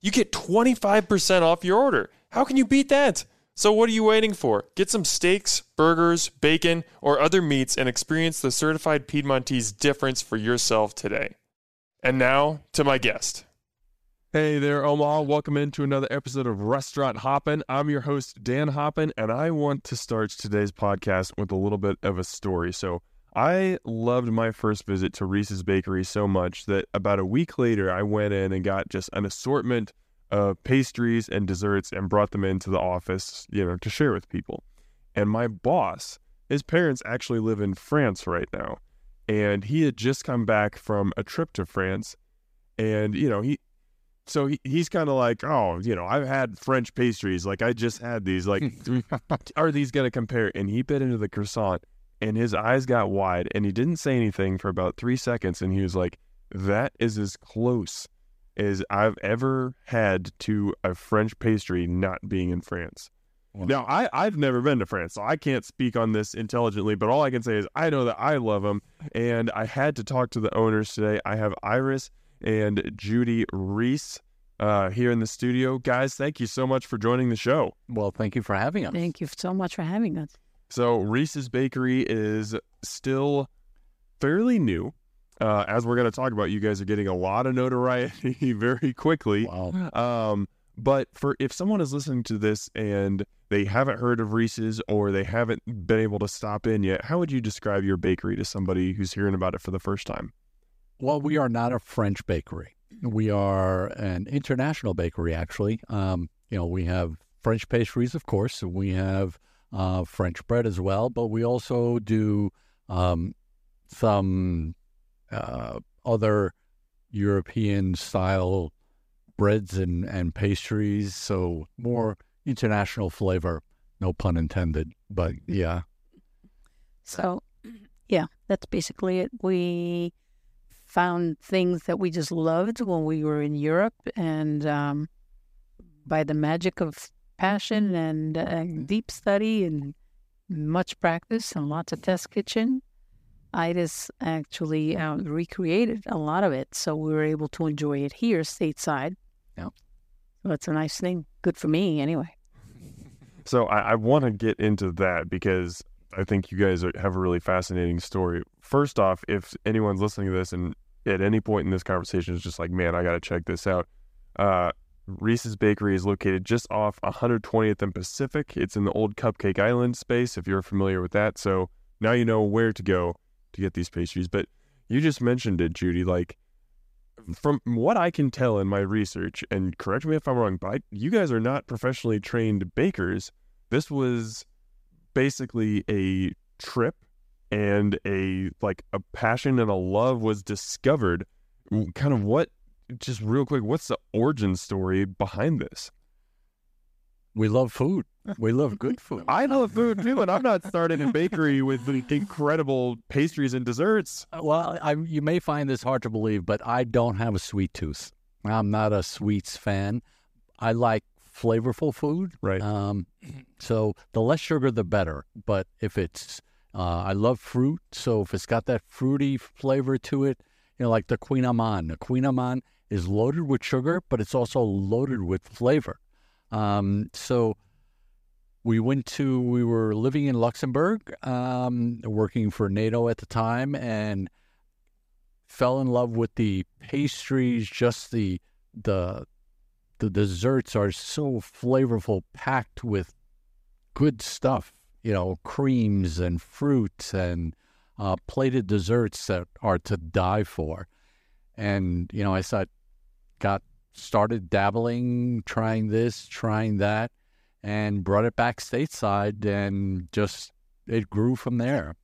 you get 25% off your order. How can you beat that? So, what are you waiting for? Get some steaks, burgers, bacon, or other meats and experience the certified Piedmontese difference for yourself today. And now to my guest. Hey there, Omaha. Welcome into another episode of Restaurant Hoppin'. I'm your host, Dan Hoppin', and I want to start today's podcast with a little bit of a story. So, I loved my first visit to Reis' Bakery so much that about a week later, I went in and got just an assortment of pastries and desserts and brought them into the office, you know, to share with people. And my boss, his parents actually live in France right now. And he had just come back from a trip to France. And, you know, he, so he, he's kind of like, oh, you know, I've had French pastries. Like, I just had these. Like, are these going to compare? And he bit into the croissant and his eyes got wide and he didn't say anything for about three seconds and he was like that is as close as i've ever had to a french pastry not being in france. Wow. now I, i've never been to france so i can't speak on this intelligently but all i can say is i know that i love them and i had to talk to the owners today. I have Aires and judy Reis uh, here in the studio. Guys thank you so much for joining the show. Well thank you for having us. Thank you so much for having us so Reis' Bakery is still fairly new. Uh, as we're going to talk about, you guys are getting a lot of notoriety very quickly. Wow. Um, but for if someone is listening to this and they haven't heard of Reis' or they haven't been able to stop in yet, how would you describe your bakery to somebody who's hearing about it for the first time? Well, we are not a French bakery. We are an international bakery, actually. Um, you know, we have French pastries, of course. We have uh, French bread as well, but we also do um, some uh, other European style breads and, and pastries. So more international flavor, no pun intended, but yeah. So, yeah, that's basically it. We found things that we just loved when we were in Europe, and um, by the magic of passion and uh, deep study and much practice and lots of test kitchen, I just actually uh, recreated a lot of it. So we were able to enjoy it here stateside. Yeah. So it's a nice thing. Good for me, anyway. So I, I want to get into that because I think you guys are, have a really fascinating story. First off, if anyone's listening to this and at any point in this conversation is just like, man, I got to check this out. Uh, Reis' Bakery is located just off 120th and Pacific. It's in the old Cupcake Island space, if you're familiar with that. So now you know where to go to get these pastries. But you just mentioned it, Judy. Like, from what I can tell in my research, and correct me if I'm wrong, but I, you guys are not professionally trained bakers. This was basically a trip and a like a passion and a love was discovered kind of what just real quick, what's the origin story behind this? We love food. We love good food. I love food too, and I'm not starting a bakery with incredible pastries and desserts. Uh, well, I, you may find this hard to believe, but I don't have a sweet tooth. I'm not a sweets fan. I like flavorful food. Right. Um, so the less sugar, the better. But if it's, uh, I love fruit. So if it's got that fruity flavor to it, you know, like the Kouign-Amann. The Kouign-Amann is loaded with sugar, but it's also loaded with flavor. Um, so we went to, we were living in Luxembourg, um, working for NATO at the time, and fell in love with the pastries, just the the the desserts are so flavorful, packed with good stuff. You know, creams and fruits and uh, plated desserts that are to die for. And you know, I thought, got started dabbling, trying this, trying that, and brought it back stateside, and just it grew from there.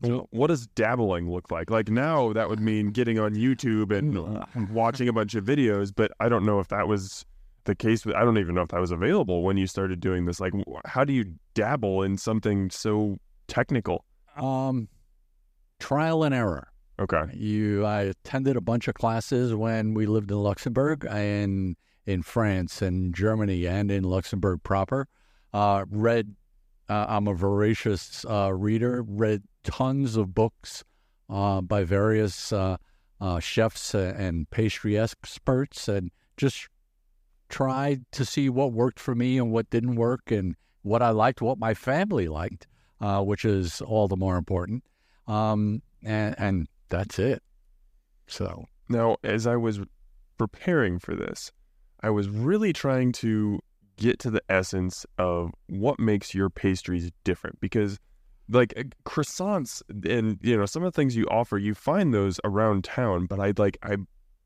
Well, what does dabbling look like? Like now, that would mean getting on YouTube and watching a bunch of videos. But I don't know if that was the case. I don't even know if that was available when you started doing this. Like, how do you dabble in something so technical? Um, trial and error. Okay. You, I attended a bunch of classes when we lived in Luxembourg and in France and Germany and in Luxembourg proper. Uh, read. Uh, I'm a voracious uh, reader. Read tons of books uh, by various uh, uh, chefs and pastry experts, and just tried to see what worked for me and what didn't work, and what I liked, what my family liked, which is all the more important. Um, and, and that's it. So now, as I was preparing for this, I was really trying to get to the essence of what makes your pastries different because like uh, croissants and you know some of the things you offer you find those around town but i like i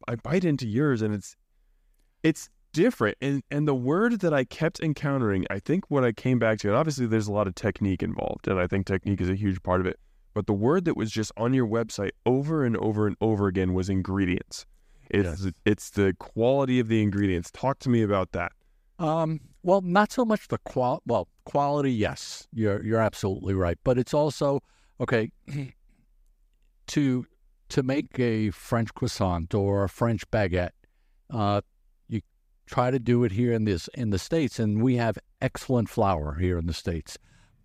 i bite into yours and it's it's different and and the word that i kept encountering i think what i came back to and obviously there's a lot of technique involved and i think technique is a huge part of it but the word that was just on your website over and over and over again was ingredients it's yes. it's the quality of the ingredients talk to me about that um, well, not so much the qual. Well, quality, yes, you're you're absolutely right. But it's also okay to to make a French croissant or a French baguette. Uh, you try to do it here in this in the states, and we have excellent flour here in the states,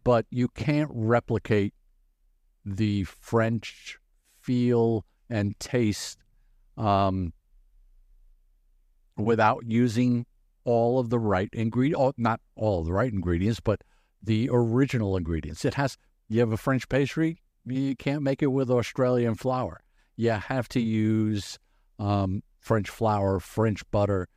but you can't replicate the French feel and taste um, without using all of the right ingredient, not all the right ingredients, but the original ingredients. It has. You have a French pastry, you can't make it with Australian flour. You have to use um, French flour, French butter.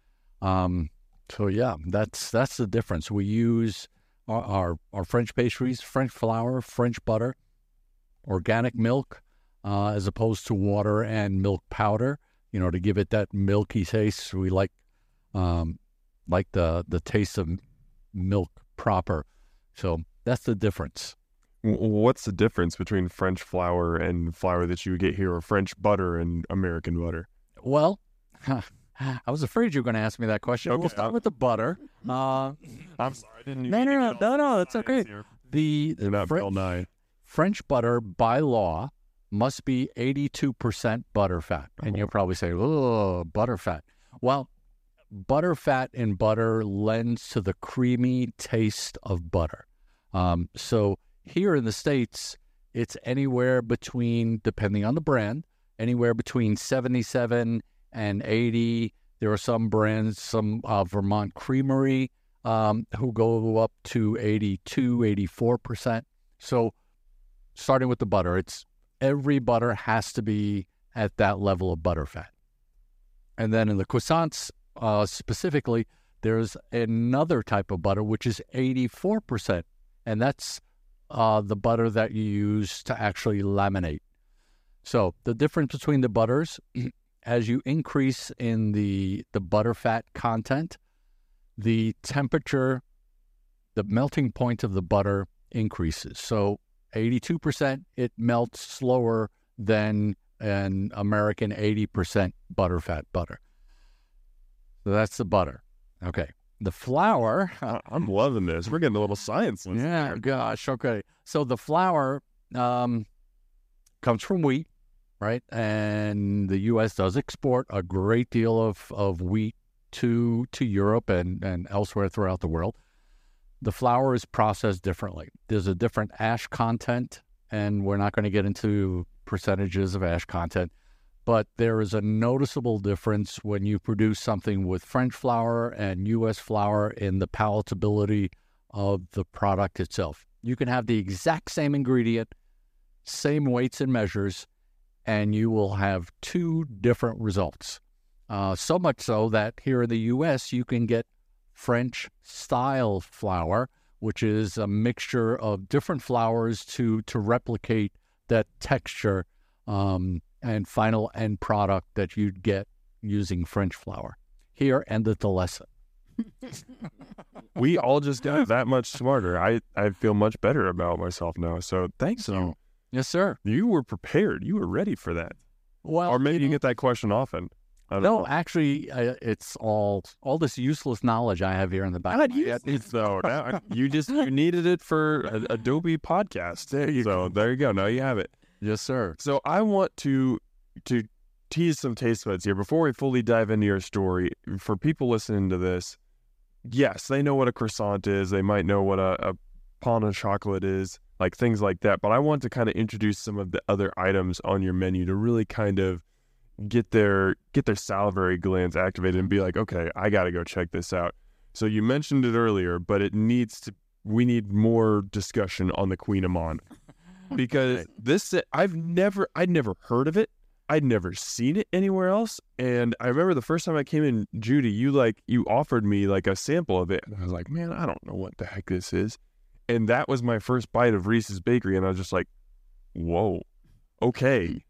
Um, so yeah, that's that's the difference. We use our, our, our French pastries, French flour, French butter, organic milk, uh, as opposed to water and milk powder. You know, to give it that milky taste. We like um, like the the taste of milk proper. So that's the difference. What's the difference between French flour and flour that you would get here, or French butter and American butter? Well, I was afraid you were going to ask me that question. Okay. We'll start with the butter. Uh, I'm sorry, I didn't. No, no, no, no, no, that's okay. Here. The You're not Bill Nye. French butter by law must be 82% butter fat, and you'll probably say, "Oh, butter fat." Well, butter fat in butter lends to the creamy taste of butter. Um, so here in the States, it's anywhere between, depending on the brand, anywhere between 77 and 80. There are some brands, some uh, Vermont Creamery, um, who go up to 82, 84%. So starting with the butter, it's every butter has to be at that level of butter fat. And then in the croissants, uh, specifically, there's another type of butter which is 84%, and that's uh, the butter that you use to actually laminate. So the difference between the butters, as you increase in the the butter fat content, the temperature, the melting point of the butter increases. So 82%, it melts slower than an American 80% butterfat butter. So that's the butter. Okay. The flour. I'm loving this. We're getting a little science. Yeah, here. gosh. Okay. So the flour um, comes from wheat, right? And the U.S. does export a great deal of, of wheat to to Europe and, and elsewhere throughout the world. The flour is processed differently. There's a different ash content, and we're not going to get into percentages of ash content but there is a noticeable difference when you produce something with French flour and U.S. flour in the palatability of the product itself. You can have the exact same ingredient, same weights and measures, and you will have two different results. Uh, so much so that here in the U.S. you can get French style flour, which is a mixture of different flours to to replicate that texture um, and final end product that you'd get using French flour. Here ended the lesson. we all just got that much smarter. I, I feel much better about myself now. So thanks. So, you. yes, sir. You were prepared. You were ready for that. Well, or maybe you, know, get that question often. No, actually, uh, it's all all this useless knowledge I have here in the back. Not useless though. Now, you just you needed it for a, Adobe podcast. There you so go. there you go. Now you have it. Yes, sir. So I want to to tease some taste buds here before we fully dive into your story. For people listening to this, yes, they know what a croissant is. They might know what a, a pain au chocolat is, like things like that. But I want to kind of introduce some of the other items on your menu to really kind of get their get their salivary glands activated and be like, okay, I got to go check this out. So you mentioned it earlier, but it needs to. We need more discussion on the Kouign-Amann because this I've never I'd never heard of it. I'd never seen it anywhere else. And I remember the first time I came in, Judy, you like you offered me like a sample of it, and I was like, man, I don't know what the heck this is. And that was my first bite of Reis' Bakery, and I was just like, whoa, okay,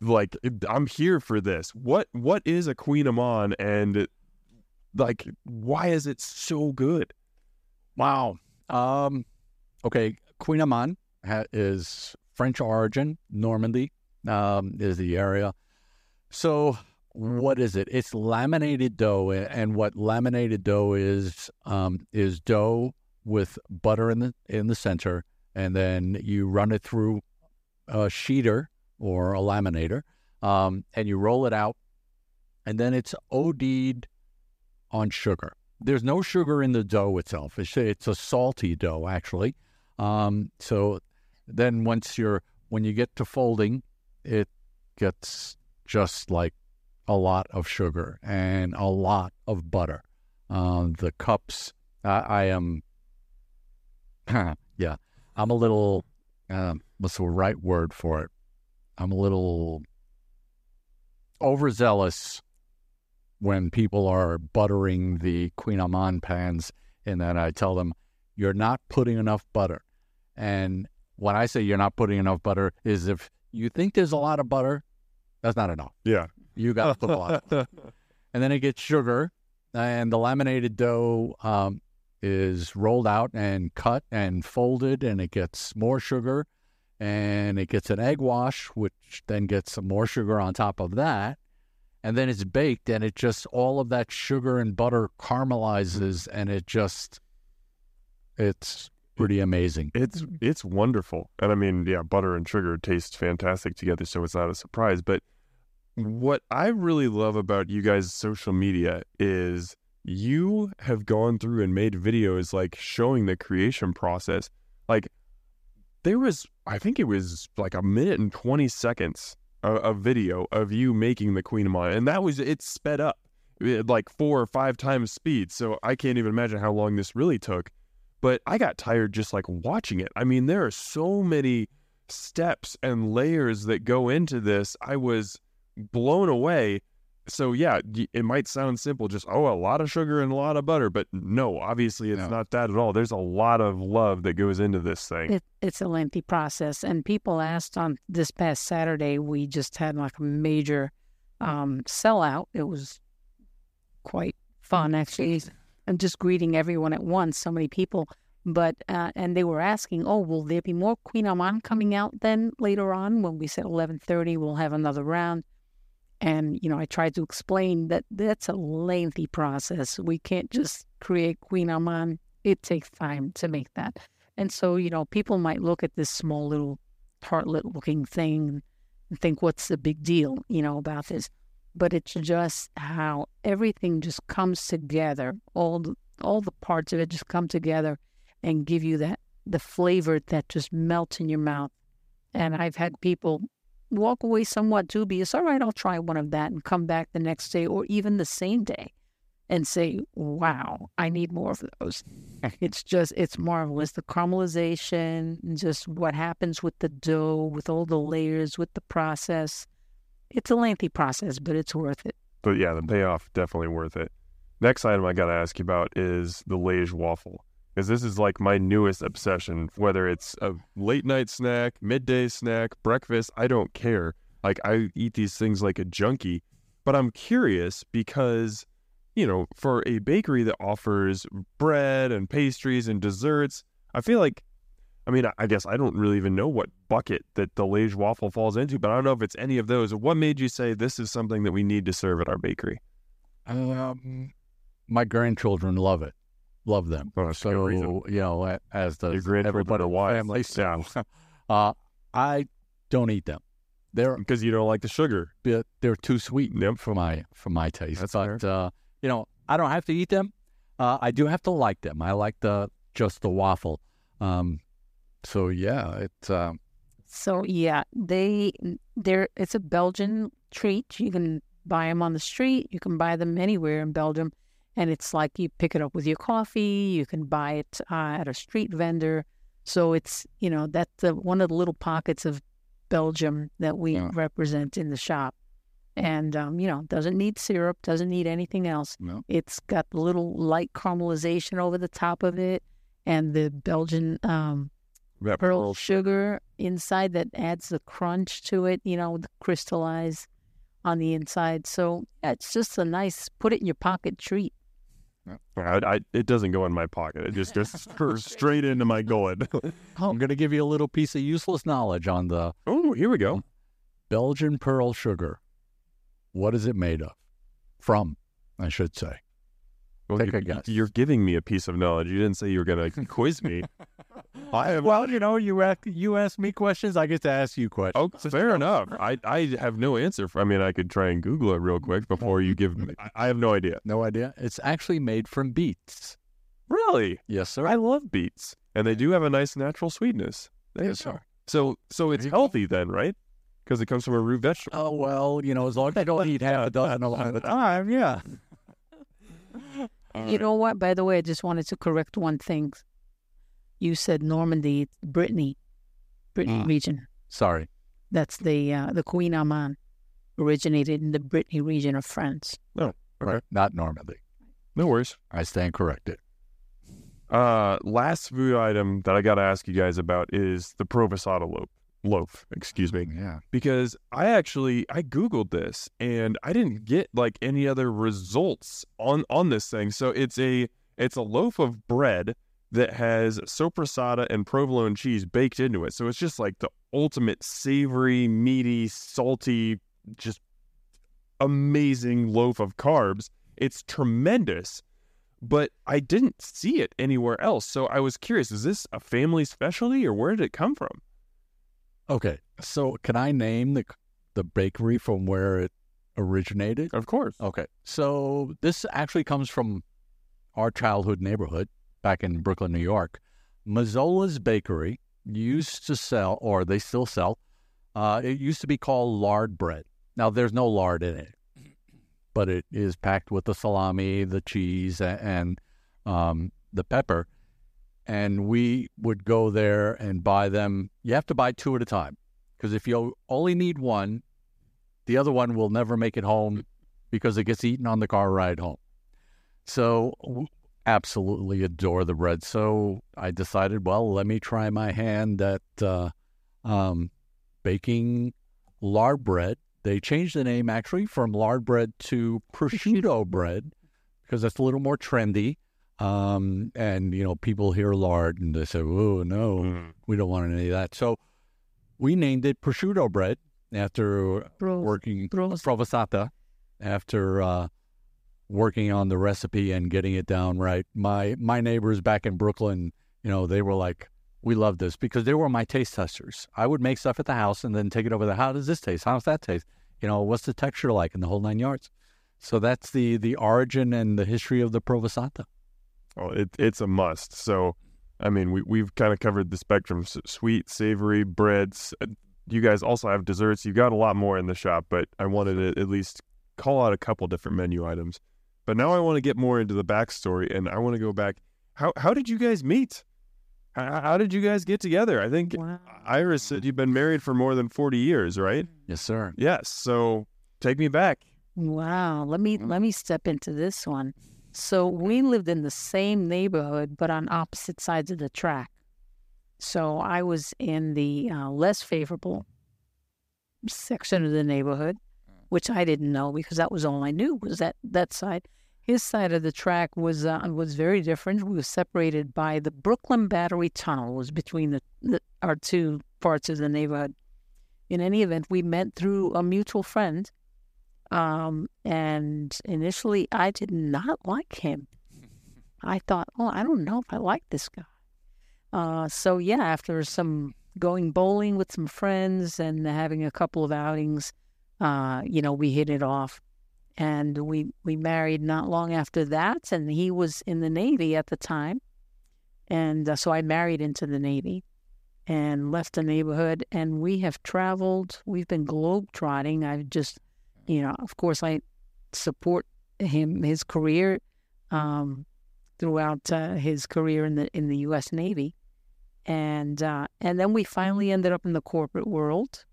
like I'm here for this. What what is a Kouign-Amann, and like why is it so good? Wow. Um, okay, Kouign-Amann ha- is French origin, Normandy um, is the area. So, what is it? It's laminated dough, and what laminated dough is um, is dough with butter in the in the center, and then you run it through a sheeter or a laminator, um, and you roll it out, and then it's OD'd on sugar. There's no sugar in the dough itself. It's, it's a salty dough actually. Um, so then once you're when you get to folding, it gets just like a lot of sugar and a lot of butter. Uh, the cups, I, I am, yeah, I'm a little, um, what's the right word for it? I'm a little overzealous when people are buttering the Kouign-Amann pans, and then I tell them, you're not putting enough butter. And when I say you're not putting enough butter, is if you think there's a lot of butter, that's not enough. Yeah. You got to put a lot. and then it gets sugar, and the laminated dough um, is rolled out and cut and folded, and it gets more sugar, and it gets an egg wash, which then gets some more sugar on top of that. And then it's baked, and it just all of that sugar and butter caramelizes, mm-hmm. and it just it's pretty amazing. It's it's wonderful, and I mean, yeah, butter and sugar taste fantastic together, so it's not a surprise. But what I really love about you guys' social media is you have gone through and made videos like showing the creation process. Like there was, I think it was like a minute and twenty seconds a, video of you making the Kouign-Amann, and that was it's sped up eh, like four or five times speed. So I can't even imagine how long this really took but I got tired just like watching it. I mean, there are so many steps and layers that go into this. I was blown away. So yeah, it might sound simple, just oh, a lot of sugar and a lot of butter, but no, obviously it's no. not that at all. There's a lot of love that goes into this thing. It, it's a lengthy process, and people asked on this past Saturday. We just had like a major um, sellout. It was quite fun, actually and just greeting everyone at once, so many people. But uh, and they were asking, oh, will there be more Kouign-Amann coming out then later on? When we said eleven thirty, we'll have another round. And you know, I tried to explain that that's a lengthy process. We can't just create Kouign-Amann. It takes time to make that. And so, you know, people might look at this small little tartlet looking thing and think, what's the big deal, you know, about this? but it's just how everything just comes together. All the, all the parts of it just come together and give you that the flavor that just melts in your mouth. And I've had people walk away somewhat dubious. All right, I'll try one of that and come back the next day or even the same day and say, "Wow, I need more of those." it's just it's marvelous. The caramelization, just what happens with the dough, with all the layers, with the process it's a lengthy process, but it's worth it. but yeah, the payoff definitely worth it. Next item I got to ask you about is the Liège waffle. Because this is like my newest obsession, whether it's a late night snack, midday snack, breakfast, I don't care. Like, I eat these things like a junkie. But I'm curious because, you know, for a bakery that offers bread and pastries and desserts, I feel like, I mean, I guess I don't really even know what bucket that the Liège waffle falls into, but I don't know if it's any of those. What made you say this is something that we need to serve at our bakery? Um, my grandchildren love it, love them. Oh, a so reason. you know, as does Your grandchildren everybody are in the wise. family. Yeah. So, uh, I don't eat them. They're Because you don't like the sugar. bit, they're too sweet Yep. for my for my taste. That's but uh, you know, I don't have to eat them. Uh, I do have to like them. I like the just the waffle. Um, so yeah, it's um, So yeah, they they're it's a Belgian treat. You can buy them on the street. You can buy them anywhere in Belgium, and it's like you pick it up with your coffee. You can buy it uh, at a street vendor. So it's you know that's one of the little pockets of Belgium that we Yeah. represent in the shop, and um, you know doesn't need syrup, doesn't need anything else. no. It's got the little light caramelization over the top of it, and the Belgian um, That pearl sugar inside that adds the crunch to it, you know, the crystallize on the inside. So yeah, it's just a nice put it in your pocket treat. I, I, it doesn't go in my pocket. It just goes straight into my gullet. I'm going to give you a little piece of useless knowledge on the oh, here we go. Belgian pearl sugar. What is it made of? From, I should say. Well, Take you, a guess. You're giving me a piece of knowledge. You didn't say you were going to quiz me. I have. Well, you know, you ask, you ask me questions, I get to ask you questions. Oh, fair enough. I, I have no answer. For, I mean, I could try and Google it real quick before you give me. I, I have no idea. No idea. It's actually made from beets. Really? Yes, sir. I love beets, and they do have a nice natural sweetness. There Yes, sir. So, so it's healthy then, right? Because it comes from a root vegetable. Oh well, you know, as long as I don't eat half a dozen a lot of the time, yeah. You know what? By the way, I just wanted to correct one thing. You said Normandy, Brittany, Brittany Ah. region. Sorry. That's the uh, the Kouign-Amann originated in the Brittany region of France. No, right. Not Normandy. No worries. I stand corrected. Uh, last food item that I got to ask you guys about is the Provasata loaf. Loaf, excuse me, Yeah. because I actually I googled this and I didn't get like any other results on on this thing. So it's a it's a loaf of bread that has sopressata and provolone cheese baked into it. So it's just like the ultimate savory, meaty, salty, just amazing loaf of carbs. It's tremendous but I didn't see it anywhere else. So I was curious, is this a family specialty or where did it come from? Okay. So can I name the the bakery from where it originated? Of course. Okay. So this actually comes from our childhood neighborhood back in Brooklyn, New York. Mazzola's Bakery used to sell, or they still sell, uh, it used to be called lard bread. Now, there's no lard in it, but it is packed with the salami, the cheese, and um, the pepper. And we would go there and buy them. You have to buy two at a time because if you only need one, the other one will never make it home because it gets eaten on the car ride home. So, absolutely adore the bread. So I decided, well, let me try my hand at uh, um, baking lard bread. They changed the name actually from lard bread to prosciutto bread because that's a little more trendy. Um, and you know, people hear lard and they say, "Oh no, Mm. we don't want any of that." So we named it prosciutto bread after Bro, working bros. provasata after uh, working on the recipe and getting it down right. My my neighbors back in Brooklyn, you know, they were like, "We love this" because they were my taste testers. I would make stuff at the house and then take it over there. How does this taste? How's that taste? You know, what's the texture like, and the whole nine yards. So that's the the origin and the history of the provasata. Well, it, it's a must. So, I mean, we, we've kind of covered the spectrum s- sweet, savory, breads. Uh, You guys also have desserts. You've got a lot more in the shop, but I wanted to at least call out a couple different menu items. But now I want to get more into the backstory and I want to go back. How, how did you guys meet? How, how did you guys get together? I think Wow. Aires said you've been married for more than 40 years, right? Yes, sir. Yes. So take me back. Wow. Let me let me step into this one. So we lived in the same neighborhood, but on opposite sides of the track. So I was in the uh, less favorable section of the neighborhood, which I didn't know because that was all I knew was that that side. His side of the track was uh, was very different. We were separated by the Brooklyn Battery Tunnel was between the, the our two parts of the neighborhood. In any event, we met through a mutual friend, um, and initially I did not like him. I thought, oh, I don't know if I like this guy. Uh, so yeah, after some going bowling with some friends and having a couple of outings, uh, you know, we hit it off and we we married not long after that and he was in the navy at the time and uh, so i married into the navy and left the neighborhood and we have traveled we've been globe trotting i've just you know of course i support him his career um, throughout uh, his career in the in the us navy and uh, and then we finally ended up in the corporate world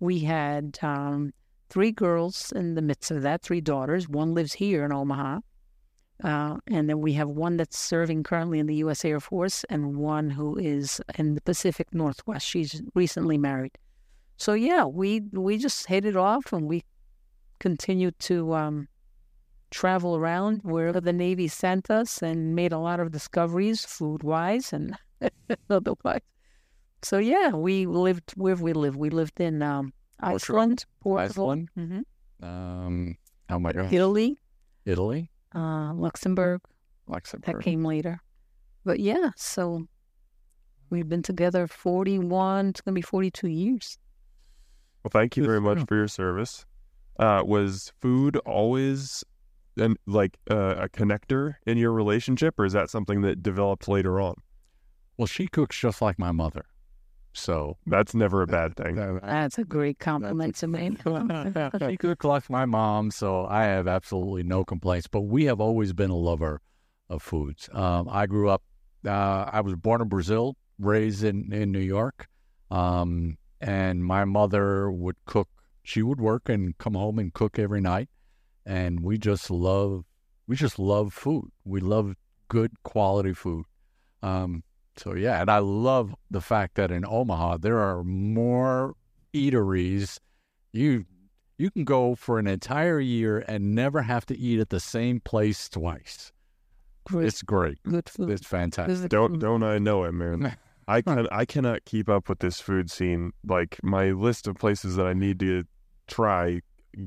we had um, three girls in the midst of that, three daughters. One lives here in Omaha. Uh, and then we have one that's serving currently in the U.S. Air Force and one who is in the Pacific Northwest. She's recently married. So, yeah, we, we just hit it off and we continued to um, travel around wherever the Navy sent us and made a lot of discoveries food wise and otherwise. So, yeah, we lived where we lived. We lived in um, Iceland, Portugal, Iceland. hmm Um, oh my gosh. Italy, Italy, uh, Luxembourg. That came later. But yeah, so we've been together 41, it's going to be 42 years. Well, thank you very much for your service. Uh, was food always an, like uh, a connector in your relationship, or is that something that developed later on? Well, she cooks just like my mother. So That's never a bad thing. That's a great compliment to me. she cooks like my mom, so I have absolutely no complaints. But we have always been a lover of foods. Um, I grew up. Uh, I was born in Brazil, raised in in New York, um, and my mother would cook. She would work and come home and cook every night, and we just love. We just love food. We love good quality food. Um, so yeah, and I love the fact that in Omaha there are more eateries. You you can go for an entire year and never have to eat at the same place twice. Great, It's great. good food. It's fantastic. Good Don't don't I know it, man? I can I cannot keep up with this food scene. Like my list of places that I need to try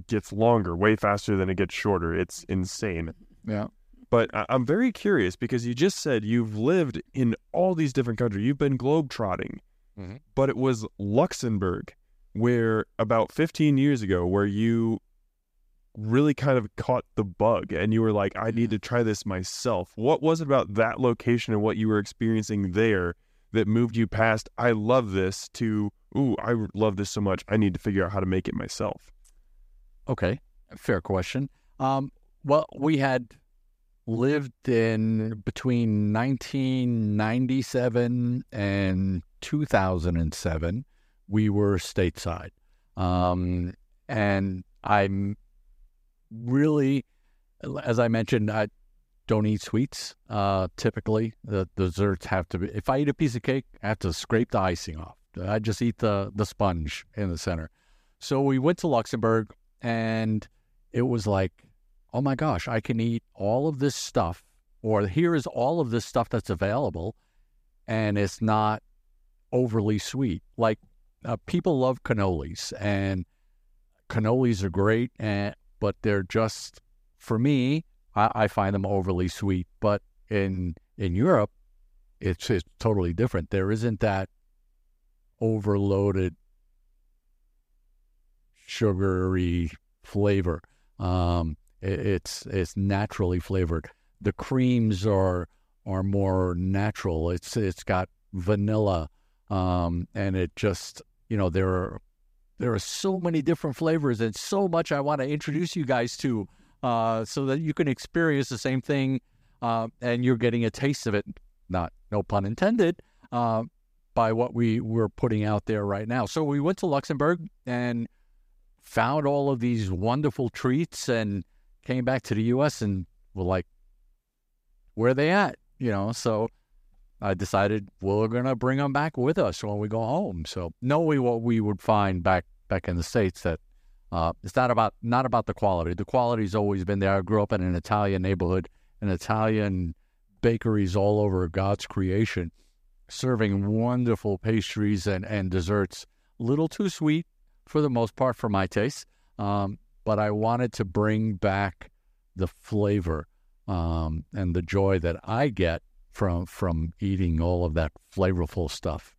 gets longer, way faster than it gets shorter. It's insane. Yeah. But I- I'm very curious because you just said you've lived in all these different countries. You've been globetrotting, Mhm. but it was Luxembourg, where about 15 years ago, where you really kind of caught the bug and you were like, I need to try this myself. What was it about that location and what you were experiencing there that moved you past, I love this, to, ooh, I love this so much. I need to figure out how to make it myself? Okay, fair question. Um, well, we had lived in between 1997 and 2007. We were stateside, um, and I'm really, as I mentioned, I don't eat sweets. Uh, typically, the desserts have to be. If I eat a piece of cake, I have to scrape the icing off. I just eat the the sponge in the center. So we went to Luxembourg and it was like, oh my gosh, I can eat all of this stuff, or here is all of this stuff that's available, and it's not overly sweet. Like uh, people love cannolis, and cannolis are great, and but they're just for me, I, I find them overly sweet. But in in Europe, it's it's totally different. There isn't that overloaded sugary flavor. Um, it, it's it's naturally flavored. The creams are are more natural. It's it's got vanilla, um, and it just you know there are there are so many different flavors and so much I want to introduce you guys to, uh, so that you can experience the same thing, uh, and you're getting a taste of it. Not no pun intended. Uh, by what we were putting out there right now. So we went to Luxembourg and found all of these wonderful treats and came back to the U.S. and were like, where are they at? You know, so I decided we're gonna bring them back with us when we go home. So knowing what we would find back back in the states, that uh, it's not about not about the quality. The quality's always been there. I grew up in an Italian neighborhood, an Italian bakeries all over God's creation, serving wonderful pastries and and desserts. A little too sweet for the most part for my taste, um, but I wanted to bring back the flavor um, and the joy that I get from from eating all of that flavorful stuff.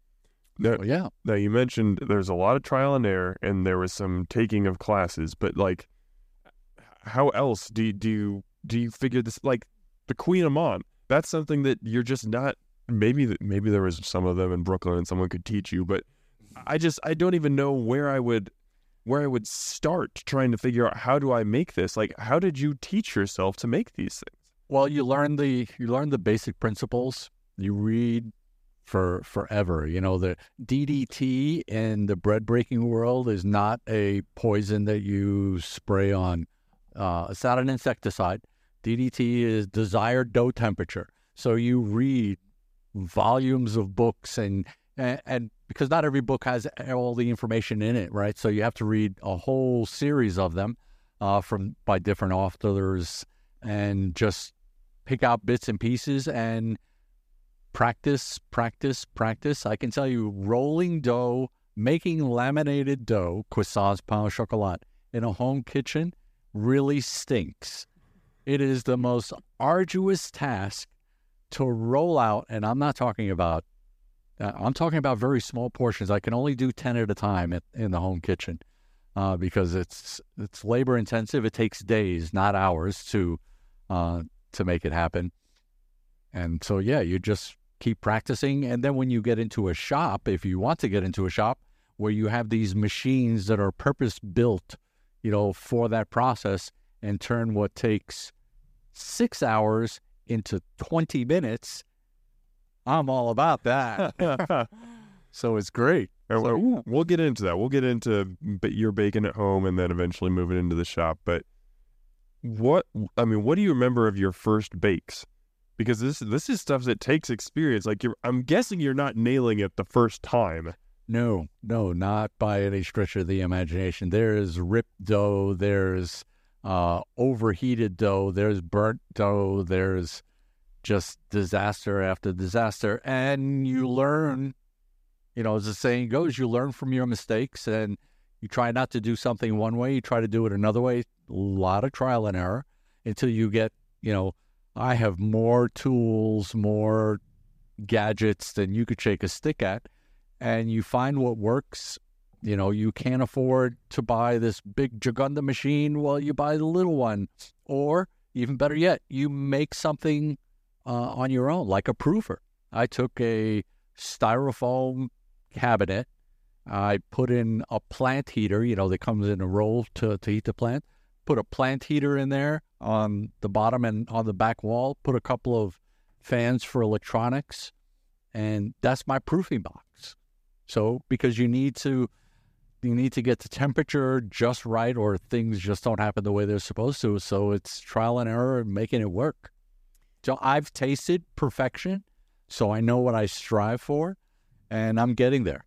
Now, So, yeah, now you mentioned there's a lot of trial and error, and there was some taking of classes, but like, how else do you, do you do you figure this? Like the Kouign-Amann, that's something that you're just not. Maybe maybe there was some of them in Brooklyn, and someone could teach you, but I just I don't even know where I would where I would start trying to figure out how do I make this. Like, how did you teach yourself to make these things? Well, you learn the you learn the basic principles. You read for forever. You know the DDT in the bread breaking world is not a poison that you spray on. Uh, it's not an insecticide. DDT is desired dough temperature. So you read volumes of books and and, and because not every book has all the information in it, right? So you have to read a whole series of them uh, from by different authors and just pick out bits and pieces and practice, practice, practice. I can tell you, rolling dough, making laminated dough, croissants, pain au chocolat, in a home kitchen really stinks. It is the most arduous task to roll out, and I'm not talking about. Uh, I'm talking about very small portions. I can only do ten at a time at, in the home kitchen uh, because it's it's labor intensive. It takes days, not hours, to uh, to make it happen. And so, yeah, you just keep practicing. And then when you get into a shop, if you want to get into a shop where you have these machines that are purpose built, you know, for that process and turn what takes six hours into 20 minutes, I'm all about that. so it's great. So, yeah. We'll get into that. We'll get into your baking at home and then eventually moving into the shop. But what I mean, what do you remember of your first bakes? Because this this is stuff that takes experience. Like you're, I'm guessing you're not nailing it the first time. No, no, not by any stretch of the imagination. There's ripped dough, there's uh, overheated dough, there's burnt dough, there's just disaster after disaster. And you learn, you know, as the saying goes, you learn from your mistakes and you try not to do something one way, you try to do it another way. A lot of trial and error until you get, you know, I have more tools, more gadgets than you could shake a stick at and you find what works. You know, you can't afford to buy this big Jagunda machine. Well, you buy the little one. Or even better yet, you make something uh, on your own, like a proofer. I took a styrofoam cabinet. I put in a plant heater, you know, that comes in a roll to, to heat the plant. Put a plant heater in there on the bottom and on the back wall. Put a couple of fans for electronics. And that's my proofing box. So because you need to you need to get the temperature just right or things just don't happen the way they're supposed to. So it's trial and error and making it work. So I've tasted perfection, so I know what I strive for and I'm getting there.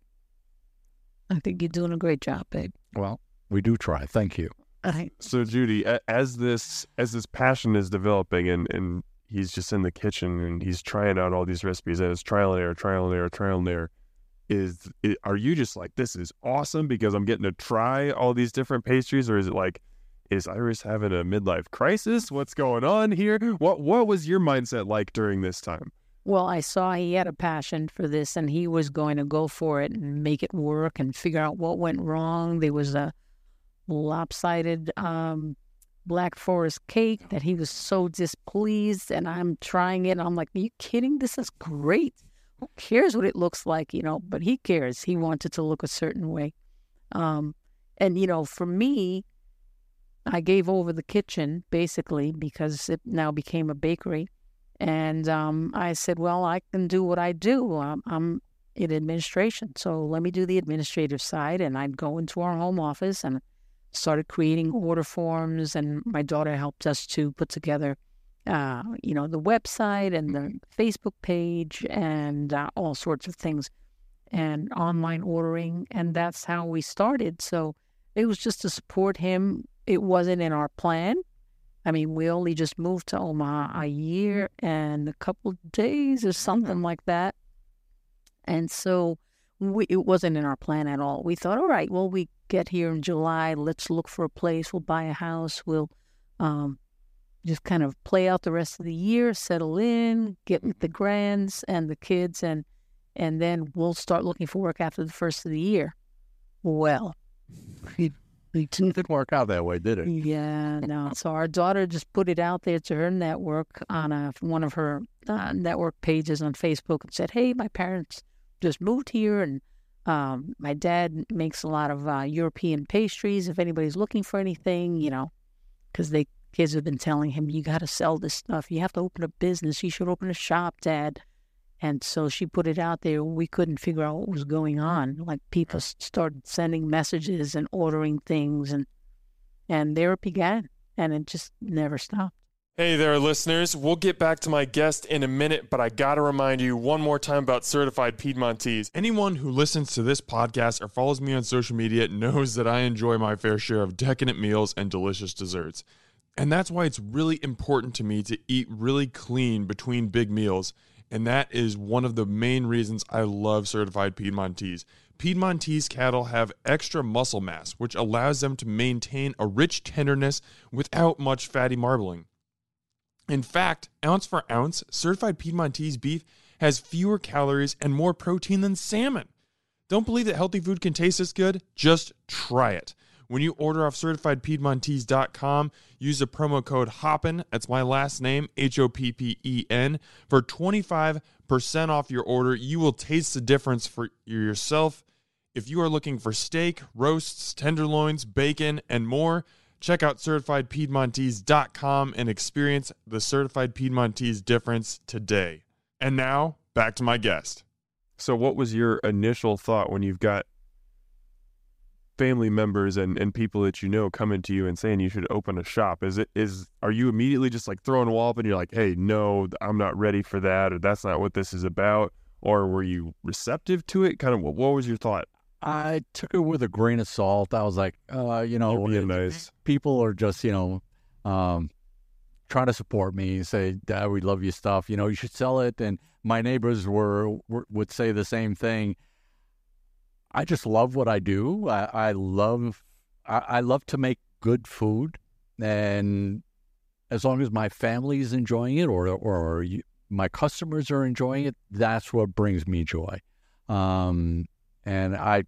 I think you're doing a great job, babe. Well, we do try. Thank you. I, So Judy, as this as this passion is developing and and he's just in the kitchen and he's trying out all these recipes and it's trial and error, trial and error, trial and error. Is i are you just like this is awesome because I'm getting to try all these different pastries, or is it like is Aires having a midlife crisis? What's going on here? What what was your mindset like during this time? well, I saw he had a passion for this and he was going to go for it and make it work and figure out what went wrong. There was a lopsided um, Black Forest cake that he was so displeased, and I'm trying it. I'm like, Are you kidding? This is great. Who cares what it looks like, you know? But he cares. He wants it to look a certain way. Um, and, you know, for me, I gave over the kitchen basically because it now became a bakery. And um, I said, well, I can do what I do. I'm, I'm in administration. So let me do the administrative side. And I'd go into our home office and started creating order forms, and my daughter helped us to put together, uh, you know, the website and the Facebook page and uh, all sorts of things, and online ordering, and that's how we started. So it was just to support him. It wasn't in our plan. I mean, we only just moved to Omaha a year and a couple of days or something like that. And so we, it wasn't in our plan at all. We thought, all right, well, we get here in July. Let's look for a place. We'll buy a house. We'll um, just kind of play out the rest of the year, settle in, get with the grands and the kids, and and then we'll start looking for work after the first of the year. Well, it, didn't work out that way, did it? Yeah, no. So our daughter just put it out there to her network on a, one of her uh, network pages on Facebook and said, "Hey, my parents." just moved here and um, my dad makes a lot of uh, European pastries. If anybody's looking for anything, you know, because they kids have been telling him, you got to sell this stuff. You have to open a business. You should open a shop, Dad. And so she put it out there. We couldn't figure out what was going on. Like people started sending messages and ordering things, and and there it began, and it just never stopped. Hey there, listeners. We'll get back to my guest in a minute, but I got to remind you one more time about certified Piedmontese. Anyone who listens to this podcast or follows me on social media knows that I enjoy my fair share of decadent meals and delicious desserts. And that's why it's really important to me to eat really clean between big meals. And that is one of the main reasons I love certified Piedmontese. Piedmontese cattle have extra muscle mass, which allows them to maintain a rich tenderness without much fatty marbling. In fact, ounce for ounce, certified Piedmontese beef has fewer calories and more protein than salmon. Don't believe that healthy food can taste this good? Just try it. When you order off certifiedpiedmontese.com, use the promo code HOPPEN, that's my last name, H O P P E N, for 25% off your order. You will taste the difference for yourself. If you are looking for steak, roasts, tenderloins, bacon, and more, Check out certifiedpiedmontese.com and experience the certified Piedmontese difference today. And now, back to my guest. So, what was your initial thought when you've got family members and, and people that you know coming to you and saying you should open a shop? Is it is are you immediately just like throwing a wall up and you're like, hey, no, I'm not ready for that, or that's not what this is about? Or were you receptive to it? Kind of what, what was your thought? I took it with a grain of salt. I was like, uh, you know, You're nice. people are just, you know, um, trying to support me, say, Dad, we love your stuff. You know, you should sell it. And my neighbors were, were would say the same thing. I just love what I do. I, I love I, I love to make good food, and as long as my family is enjoying it or or you, my customers are enjoying it, that's what brings me joy. Um, and I,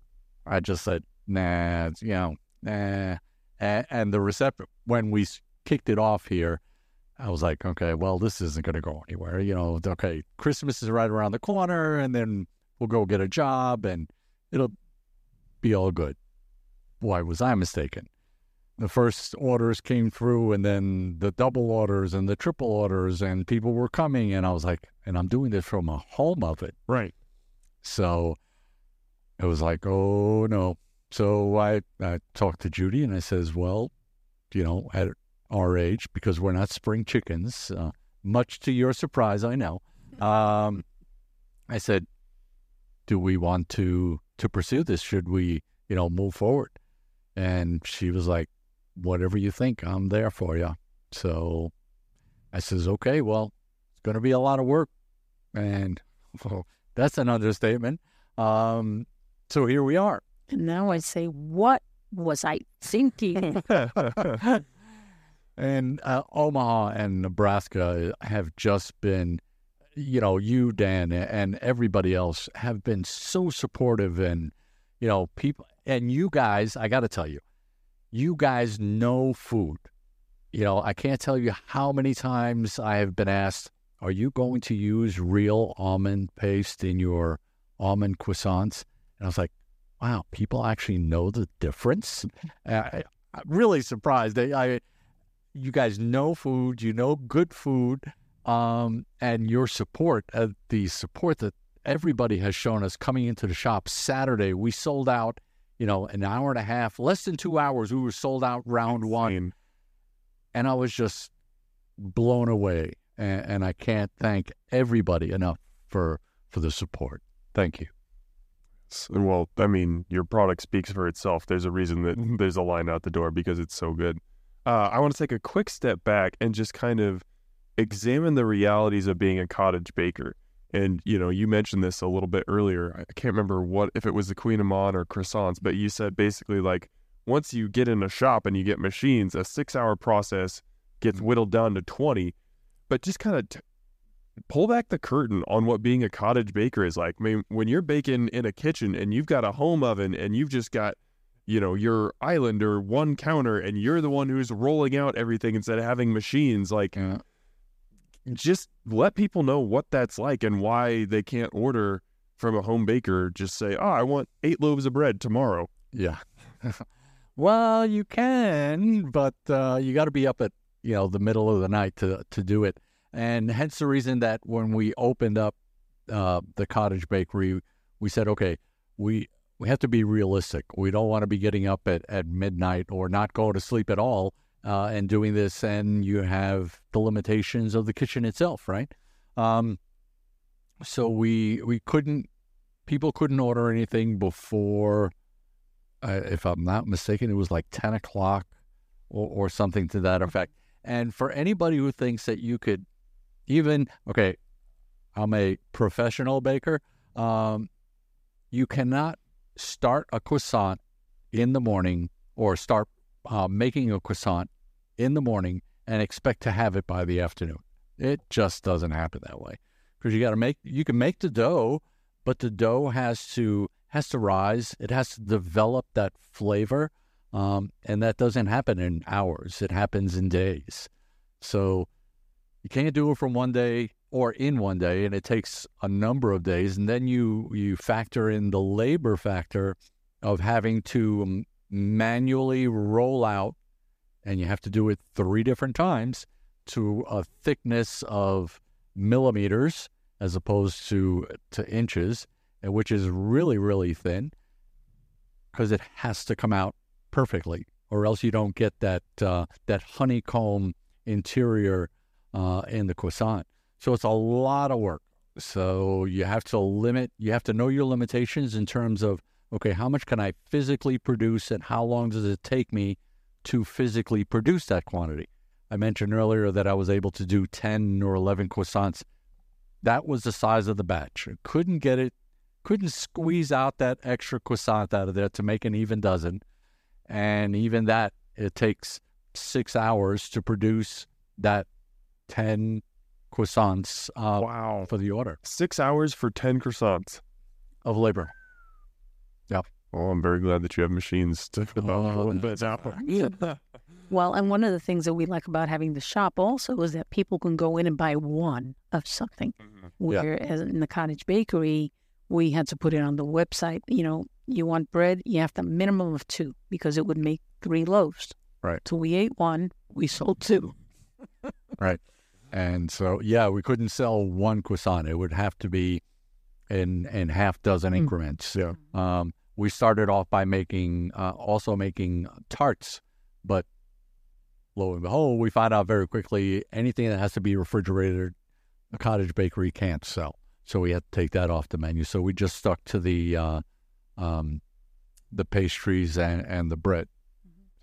I just said, nah, you know, nah. And, and the receptor, when we kicked it off here, I was like, okay, well, this isn't going to go anywhere. You know, okay, Christmas is right around the corner, and then we'll go get a job, and it'll be all good. Why was I mistaken? The first orders came through, and then the double orders and the triple orders, and people were coming, and I was like, and I'm doing this from a home of it. Right. So it was like, oh no. So I, I talked to Judy and I says, well, you know, at our age, because we're not spring chickens, uh, much to your surprise, I know. Um, I said, do we want to to pursue this? Should we, you know, move forward? And she was like, whatever you think, I'm there for you. So I says, okay, well, it's going to be a lot of work, and well, that's an understatement. Um, so here we are. And now I say, what was I thinking? and uh, Omaha and Nebraska have just been, you know, you, Dan, and everybody else have been so supportive. And, you know, people, and you guys, I got to tell you, you guys know food. You know, I can't tell you how many times I have been asked, are you going to use real almond paste in your almond croissants? And I was like, wow, people actually know the difference. I, am really surprised. I, I, you guys know food, you know good food, um, and your support, uh, the support that everybody has shown us coming into the shop Saturday, we sold out you know, an hour and a half, less than two hours. We were sold out round one, and I was just blown away. And, and I can't thank everybody enough for for the support. Thank you. Well, I mean, your product speaks for itself. There's a reason that there's a line out the door because it's so good. Uh, I want to take a quick step back and just kind of examine the realities of being a cottage baker. And you know, you mentioned this a little bit earlier. I can't remember what if it was the Kouign-Amann or croissants, but you said basically like once you get in a shop and you get machines, a six-hour process gets mm-hmm. whittled down to twenty. But just kind of t- pull back the curtain on what being a cottage baker is like. I mean, when you're baking in a kitchen and you've got a home oven and you've just got, you know, your island or one counter and you're the one who's rolling out everything instead of having machines, like Yeah. Just let people know what that's like and why they can't order from a home baker. Just say, oh, I want eight loaves of bread tomorrow. Yeah. well, you can, but uh, you got to be up at you know the middle of the night to to do it, and hence the reason that when we opened up uh, the cottage bakery, we said, okay, we we have to be realistic. We don't want to be getting up at, at midnight or not go to sleep at all uh, and doing this, and you have the limitations of the kitchen itself, right? Um, so we we couldn't people couldn't order anything before uh, if I'm not mistaken, it was like 10 o'clock or, or something to that effect. And for anybody who thinks that you could even, okay, I'm a professional baker, um, you cannot start a croissant in the morning or start uh, making a croissant in the morning and expect to have it by the afternoon. It just doesn't happen that way because you got to make, you can make the dough, but the dough has to has to rise. It has to develop that flavor, um, and that doesn't happen in hours. It happens in days. So you can't do it from one day or in one day, and it takes a number of days. And then you you factor in the labor factor of having to um, manually roll out, and you have to do it three different times to a thickness of millimeters as opposed to to inches which is really, really thin because it has to come out perfectly, or else you don't get that uh, that honeycomb interior uh, in the croissant. So it's a lot of work. So you have to limit. You have to know your limitations in terms of okay, how much can I physically produce, and how long does it take me to physically produce that quantity? I mentioned earlier that I was able to do ten or eleven croissants. That was the size of the batch. I couldn't get it couldn't squeeze out that extra croissant out of there to make an even dozen. And even that, it takes six hours to produce that 10 croissants uh, wow. for the order Six hours for 10 croissants. of labor. Oh, I'm very glad that you have machines to Oh, but Well, and one of the things that we like about having the shop also is that people can go in and buy one of something. Whereas in the cottage bakery, we had to put it on the website. You know, you want bread, you have to minimum of two because it would make three loaves. Right. So we ate one, we sold two. right. And so, yeah, we couldn't sell one croissant. It would have to be in in half dozen Mm. increments. Yeah. Um, we started off by making uh, also making tarts, but lo and behold, we found out very quickly anything that has to be refrigerated, a cottage bakery can't sell. So we had to take that off the menu. So we just stuck to the uh, um, the pastries and, and the bread.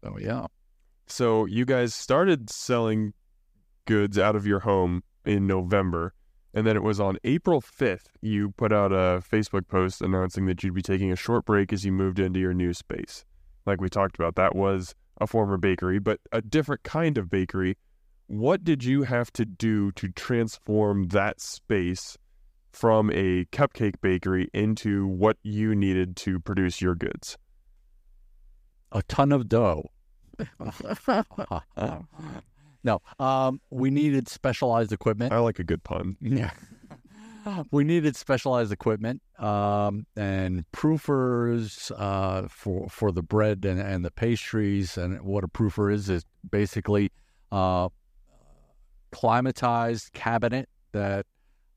So yeah, So you guys started selling goods out of your home in November, and then it was on April 5th you put out a Facebook post announcing that you'd be taking a short break as you moved into your new space. Like we talked about, that was a former bakery, but a different kind of bakery. What did you have to do to transform that space from a cupcake bakery into what you needed to produce your goods? a ton of dough. no, um, we needed specialized equipment. I like a good pun. Yeah. we needed specialized equipment um, and proofers uh, for for the bread and, and the pastries. And what a proofer is is basically uh, climatized cabinet that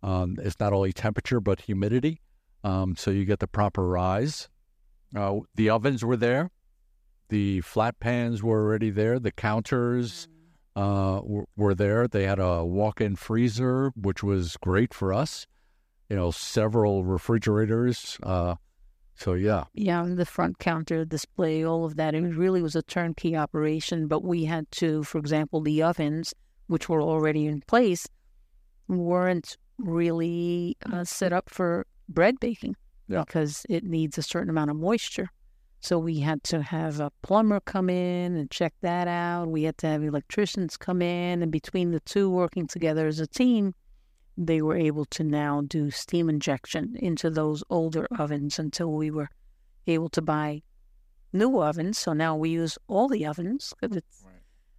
um, is not only temperature but humidity, um, so you get the proper rise. Uh, the ovens were there, the flat pans were already there, the counters uh, were, were there. They had a walk-in freezer, which was great for us. You know, several refrigerators. Uh, so yeah, Yeah, the front counter display, all of that. It really was a turnkey operation, but we had to, for example, the ovens, which were already in place, weren't really uh, set up for bread baking Yeah. because it needs a certain amount of moisture. So we had to have a plumber come in and check that out. We had to have electricians come in, and between the two working together as a team, they were able to now do steam injection into those older ovens until we were able to buy new ovens. So now we use all the ovens 'cause it's,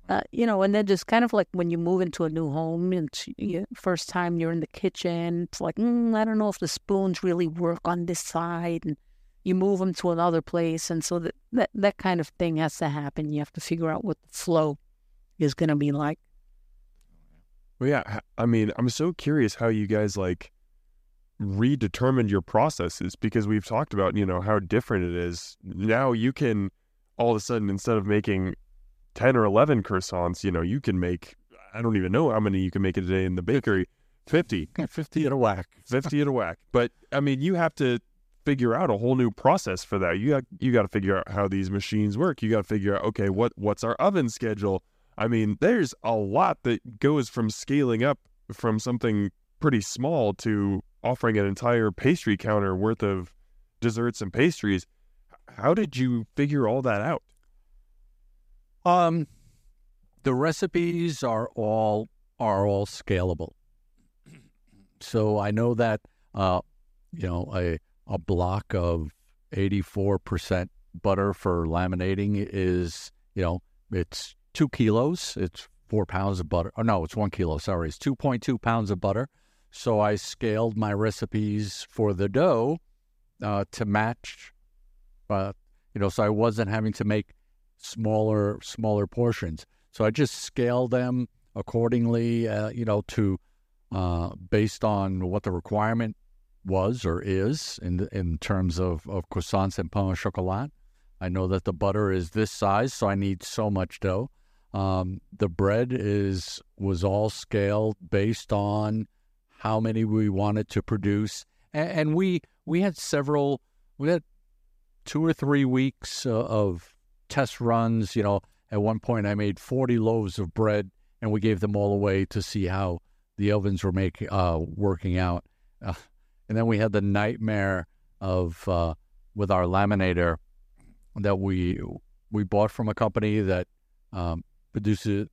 uh, you know, and then just kind of like when you move into a new home and you, first time you're in the kitchen, it's like, mm, I don't know if the spoons really work on this side. And you move them to another place. And so that, that, that kind of thing has to happen. You have to figure out what the flow is going to be like. Well, yeah. I mean, I'm so curious how you guys like redetermined your processes because we've talked about, you know, how different it is. Now you can all of a sudden, instead of making 10 or 11 croissants, you know, you can make, I don't even know how many you can make a day in the bakery 50, fifty at a whack. 50 at a whack. But I mean, you have to figure out a whole new process for that. You got, you got to figure out how these machines work. You got to figure out, okay, what, what's our oven schedule? I mean, there's a lot that goes from scaling up from something pretty small to offering an entire pastry counter worth of desserts and pastries. How did you figure all that out? Um, the recipes are all are all scalable. So I know that uh, you know a a block of eighty four percent butter for laminating is you know it's two kilos. It's four pounds of butter. Oh no, it's one kilo. Sorry, it's two point two pounds of butter. So I scaled my recipes for the dough uh, to match. Uh, you know, so I wasn't having to make smaller smaller portions. So I just scaled them accordingly, uh, you know, to uh, based on what the requirement was or is in in terms of, of croissants and pain au chocolat. I know that the butter is this size, so I need so much dough. Um, the bread is was all scaled based on how many we wanted to produce, and, and we we had several. We had two or three weeks uh, of test runs. You know, at one point I made 40 loaves of bread and we gave them all away to see how the ovens were make, uh, working out. Uh, and then we had the nightmare of uh, with our laminator that we we bought from a company that um, produces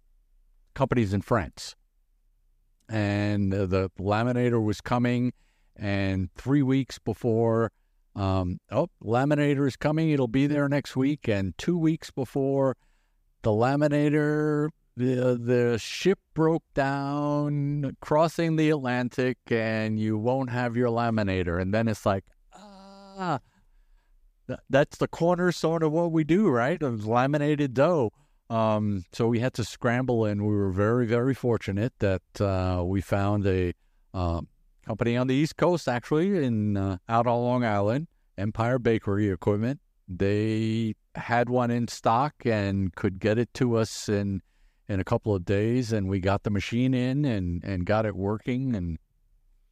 companies in France. And the laminator was coming, and three weeks before um, oh, laminator is coming. It'll be there next week. And two weeks before the laminator, the the ship broke down crossing the Atlantic, and you won't have your laminator. And then it's like, ah, th- that's the cornerstone of what we do, right? Of laminated dough. Um, so we had to scramble, and we were very, very fortunate that uh, we found a um, company on the East Coast, actually, in uh, out on Long Island, Empire Bakery Equipment. They had one in stock and could get it to us in in a couple of days, and we got the machine in and and got it working. And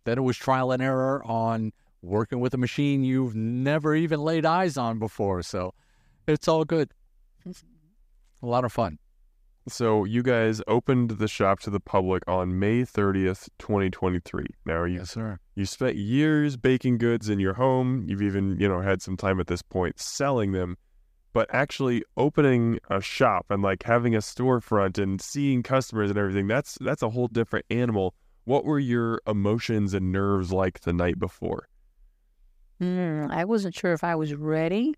then it was trial and error on working with a machine you've never even laid eyes on before. So it's all good. A lot of fun. So you guys opened the shop to the public on May 30th, 2023. Now you Yes, sir. you spent years baking goods in your home. You've even, you know, had some time at this point selling them, but actually opening a shop and like having a storefront and seeing customers and everything, that's that's a whole different animal. What were your emotions and nerves like the night before? Mm, I wasn't sure if I was ready,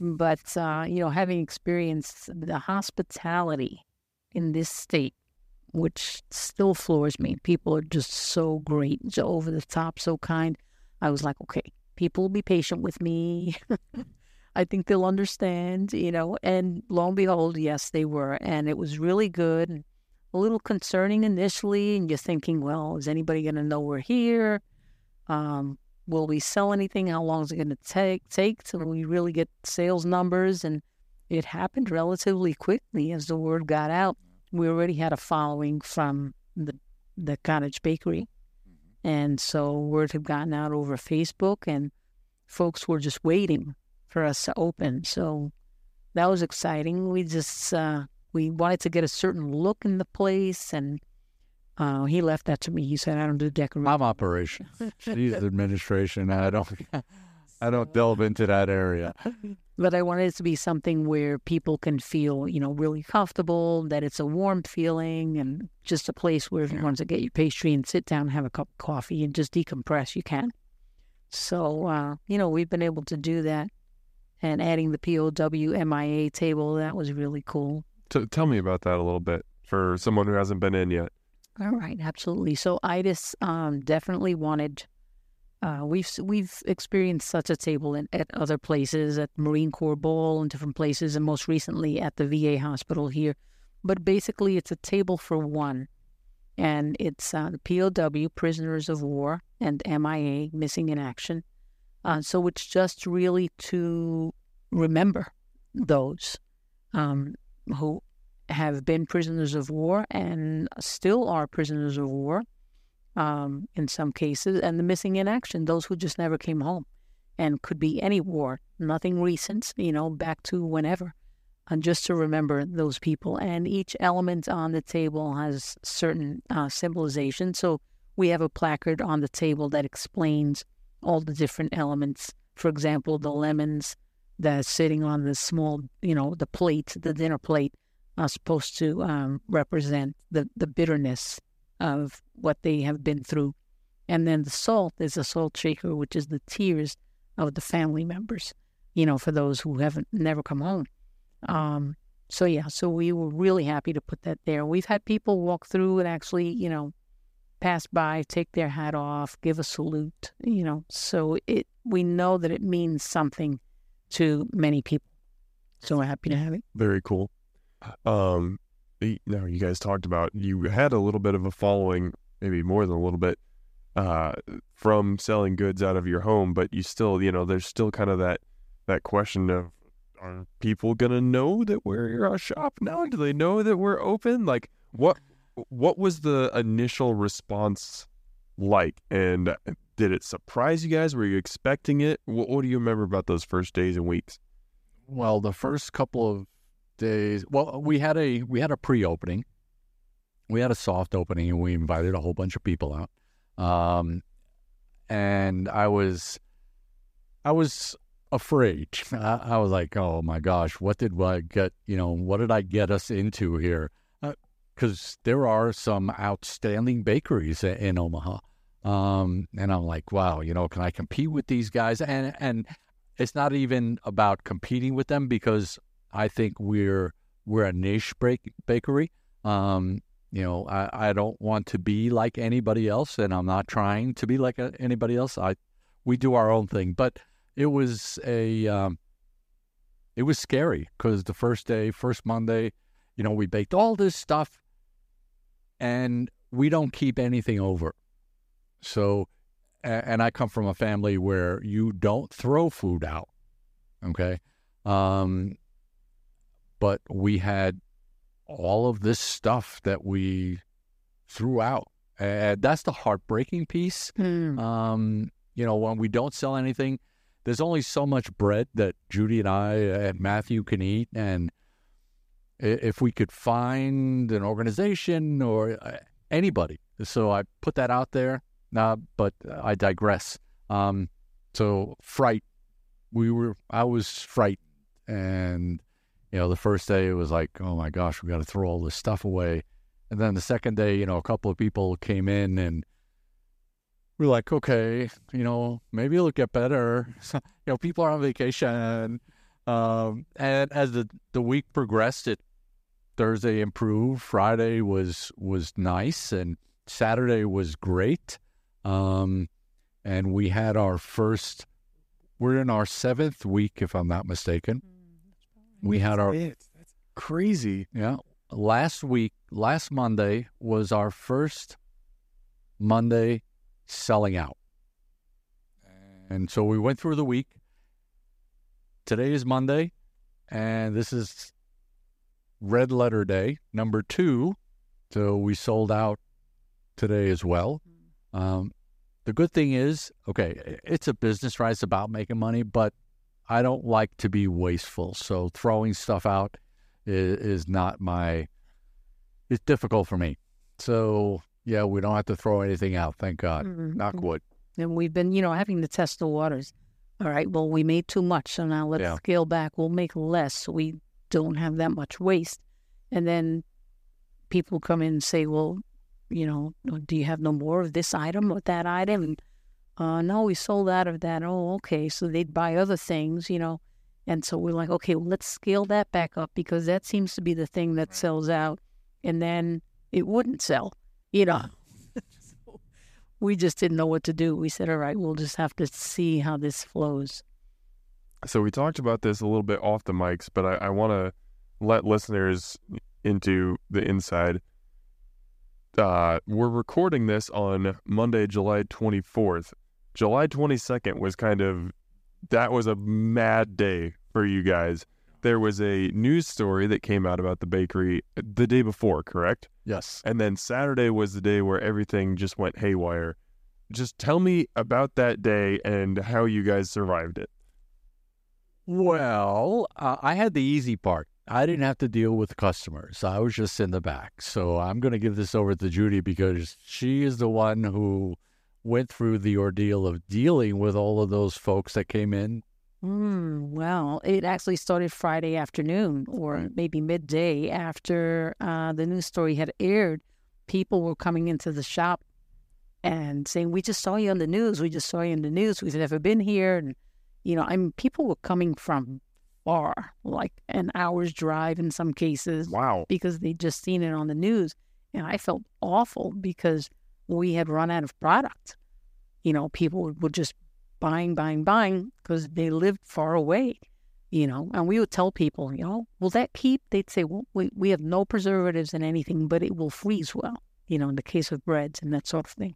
but uh, you know, having experienced the hospitality in this state, which still floors me. People are just so great, so over the top, so kind. I was like, okay, people will be patient with me. I think they'll understand, you know. And lo and behold, yes, they were, and it was really good. A little concerning initially, and you're thinking, well, is anybody going to know we're here? Um, will we sell anything? How long is it going to take take till we really get sales numbers? And it happened relatively quickly as the word got out. We already had a following from the the cottage bakery, and so word had gotten out over Facebook, and folks were just waiting for us to open. So that was exciting. We just uh, we wanted to get a certain look in the place, and uh, he left that to me. He said, "I don't do decoration." I'm operations. She's administration. I don't. I don't delve into that area. But I wanted it to be something where people can feel, you know, really comfortable. That it's a warm feeling, and just a place where if you want to get your pastry and sit down, and have a cup of coffee, and just decompress, you can. So, uh, you know, we've been able to do that, and adding the POW MIA table that was really cool. T- tell me about that a little bit for someone who hasn't been in yet. All right, absolutely. So Aires um, definitely wanted. Uh, we've we've experienced such a table in, at other places, at Marine Corps Ball and different places, and most recently at the VA hospital here. But basically, it's a table for one, and it's uh, the POW, prisoners of war, and MIA, missing in action. Uh, so it's just really to remember those um, who have been prisoners of war and still are prisoners of war um, in some cases, and the missing in action, those who just never came home. And could be any war, nothing recent, you know, back to whenever. And just to remember those people. And each element on the table has certain uh, symbolization. So we have a placard on the table that explains all the different elements. For example, the lemons that's sitting on the small, you know, the plate, the dinner plate, are supposed to um, represent the, the bitterness of what they have been through. And then the salt is a salt shaker, which is the tears of the family members, you know, for those who haven't never come home. Um, so yeah, so we were really happy to put that there. We've had people walk through and actually, you know, pass by, take their hat off, give a salute, you know. So it we know that it means something to many people. So we're happy to have it. Very cool. Um, y- now you guys talked about you had a little bit of a following, maybe more than a little bit, uh, from selling goods out of your home, but you still, you know, there's still kind of that that question of are people gonna know that we're a shop now? Do they know that we're open? Like what what was the initial response like? And did it surprise you guys? Were you expecting it? What, what do you remember about those first days and weeks? Well, the first couple of days, well, we had a we had a pre-opening. We had a soft opening, and we invited a whole bunch of people out. Um, and I was, I was afraid. I, I was like, "Oh my gosh, what did I get? You know, what did I get us into here?" Because there are some outstanding bakeries in, Omaha, um, and I'm like, "Wow, you know, can I compete with these guys?" And and it's not even about competing with them because I think we're we're a niche break, bakery. Um, you know, I, I don't want to be like anybody else, and I'm not trying to be like a, anybody else. I we do our own thing, but it was a um, it was scary because the first day, first Monday, you know, we baked all this stuff, and we don't keep anything over. So, and I come from a family where you don't throw food out. Okay. Um, but we had all of this stuff that we threw out. And that's the heartbreaking piece. Hmm. Um, you know, when we don't sell anything, there's only so much bread that Judy and I and Matthew can eat. And if we could find an organization or uh, anybody, so I put that out there. Uh, but I digress. Um, so fright, we were. I was frightened, and you know, the first day it was like, oh my gosh, we got to throw all this stuff away. And then the second day, you know, a couple of people came in and we're like, okay, you know, maybe it'll get better. you know, people are on vacation. Um, and as the, the week progressed, it Thursday improved. Friday was was nice, and Saturday was great. Um, and we had our first. We're in our seventh week, if I'm not mistaken. We had our It. That's crazy. yeah. Last week, last Monday was our first Monday selling out. And so we went through the week. Today is Monday, and this is red letter day, number two. So we sold out today as well. Um, the good thing is, okay, it's a business, right? It's about making money, but I don't like to be wasteful. So throwing stuff out is, is not my, it's difficult for me. So yeah, we don't have to throw anything out. Thank God. Mhm. Knock wood. And we've been, you know, having to test the waters. All right, well, we made too much, so now let's Yeah. scale back. We'll make less we don't have that much waste. And then people come in and say, well, you know, do you have no more of this item or that item? And, uh, no, we sold out of that. Oh, okay. So they'd buy other things, you know. And so we're like, okay, well, let's scale that back up because that seems to be the thing that sells out. And then it wouldn't sell, you know. So we just didn't know what to do. We said, all right, we'll just have to see how this flows. So we talked about this a little bit off the mics, but I, I want to let listeners into the inside. Uh, we're recording this on Monday, July 24th. July 22nd was kind of that was a mad day for you guys. There was a news story that came out about the bakery the day before, correct? Yes. And then Saturday was the day where everything just went haywire. Just tell me about that day and how you guys survived it. Well, uh, I had the easy part. I didn't have to deal with customers. I was just in the back. So I'm going to give this over to Judy because she is the one who went through the ordeal of dealing with all of those folks that came in. Mm, well, it actually started Friday afternoon or maybe midday after uh, the news story had aired. People were coming into the shop and saying, "We just saw you on the news. We just saw you on the news. We've never been here." And you know, I mean, people were coming from far, like an hour's drive in some cases. Wow. because they'd just seen it on the news. And I felt awful because we had run out of product. You know, people were- just buying, buying, buying because they lived far away, you know. And we would tell people, you know, will that keep? They'd say, well, we, we have no preservatives in anything, but it will freeze well, you know, in the case of breads and that sort of thing.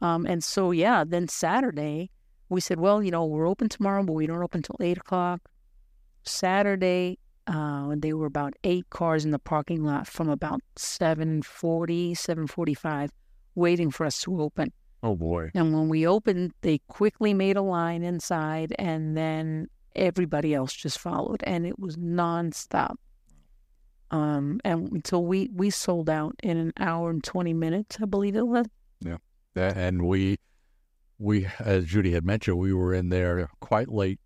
Um, and so, yeah, then Saturday, we said, well, you know, we're open tomorrow, but we don't open till 8 o'clock. Saturday, uh, there were about eight cars in the parking lot from about 7.40, 7.45, waiting for us to open. Oh boy. And when we opened, they quickly made a line inside, and then everybody else just followed, and it was nonstop. Um, and until we we sold out in an hour and twenty minutes, I believe it was. Yeah. That- And we, we, as Judy had mentioned, we were in there quite late